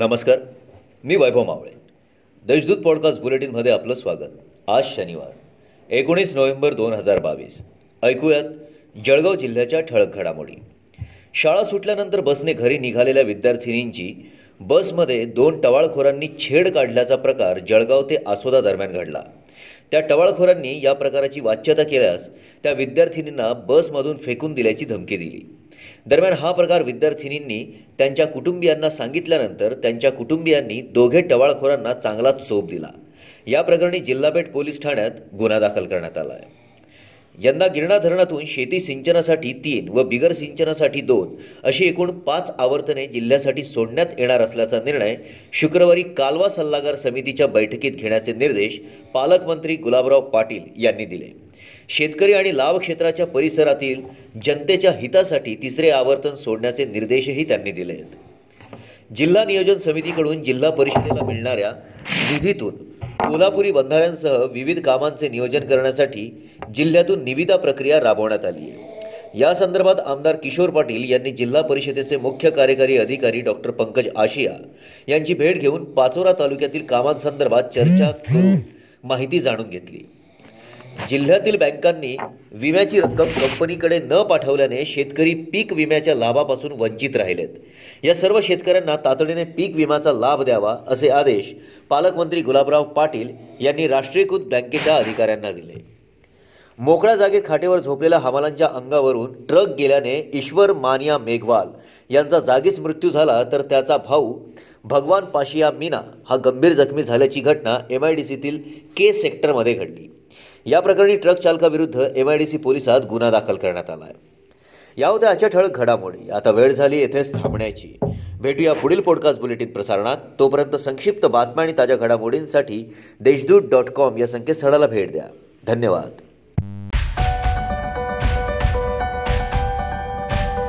नमस्कार मी वैभव मावळे. देशदूत पॉडकास्ट बुलेटिनमध्ये आपलं स्वागत. आज शनिवार एकोणीस नोव्हेंबर दोन हजार बावीस. ऐकूयात जळगाव जिल्ह्याच्या ठळक घडामोडी. शाळा सुटल्यानंतर बसने घरी निघालेल्या विद्यार्थिनींची बसमध्ये दोन टवाळखोरांनी छेड काढल्याचा प्रकार जळगाव ते आसोदा दरम्यान घडला. त्या टवाळखोरांनी या प्रकाराची वाच्यता केल्यास त्या विद्यार्थिनींना बसमधून फेकून दिल्याची धमकी दिली. दरम्यान हा प्रकार विद्यार्थिनींनी त्यांच्या कुटुंबियांना सांगितल्यानंतर त्यांच्या कुटुंबियांनी दोघे टवाळखोरांना चांगलाच चोप दिला. या प्रकरणी जिल्हापेठ पोलीस ठाण्यात गुन्हा दाखल करण्यात आला आहे यंदा गिरणा धरणातून शेती सिंचनासाठी तीन व बिगर सिंचनासाठी दोन अशी एकूण पाच आवर्तने जिल्ह्यासाठी सोडण्यात येणार असल्याचा निर्णय शुक्रवारी कालवा सल्लागार समितीच्या बैठकीत घेण्याचे निर्देश पालकमंत्री गुलाबराव पाटील यांनी दिले. शेतकरी आणि लाभ क्षेत्राच्या परिसरातील जनतेच्या हितासाठी तिसरे आवर्तन सोडण्याचे निर्देशही त्यांनी दिले आहेत जिल्हा नियोजन समितीकडून जिल्हा परिषदेला मिळणाऱ्या निधीतून कोल्हापुरी बंधाऱ्यांसह विविध कामांचे नियोजन करण्यासाठी जिल्ह्यातून निविदा प्रक्रिया राबवण्यात आली आहे. या संदर्भात आमदार किशोर पाटील यांनी जिल्हा परिषदेचे मुख्य कार्यकारी अधिकारी डॉक्टर पंकज आशिया यांची भेट घेऊन पाचोरा तालुक्यातील कामांसंदर्भात चर्चा करून माहिती जाणून घेतली. जिल्ह्यातील बँकांनी विम्याची रक्कम कंपनीकडे न पाठवल्याने शेतकरी पीक विम्याच्या लाभापासून वंचित राहिलेत. या सर्व शेतकऱ्यांना तातडीने पीक विम्याचा लाभ द्यावा असे आदेश पालकमंत्री गुलाबराव पाटील यांनी राष्ट्रीयकृत बँकेच्या अधिकाऱ्यांना दिले. मोकळ्या जागेत खाटेवर झोपलेल्या हमालांच्या अंगावरून ट्रक गेल्याने ईश्वर मानिया मेघवाल यांचा जागीच मृत्यू झाला तर त्याचा भाऊ भगवान पाशिया मीना हा गंभीर जखमी झाल्याची घटना एम आय डी सीतील के सेक्टरमध्ये घडली. या प्रकरणी ट्रक चालकाविरुद्ध एम आय डी सी पोलिसात गुन्हा दाखल करण्यात आला आहे या होत्या अच्या ठळक घडामोडी. आता वेळ झाली येथेच थांबण्याची. भेटूया पुढील पॉडकास्ट बुलेटिन प्रसारणात. तोपर्यंत संक्षिप्त बातम्या आणि ताज्या घडामोडींसाठी देशदूत डॉट कॉम या संकेतस्थळाला भेट द्या. धन्यवाद.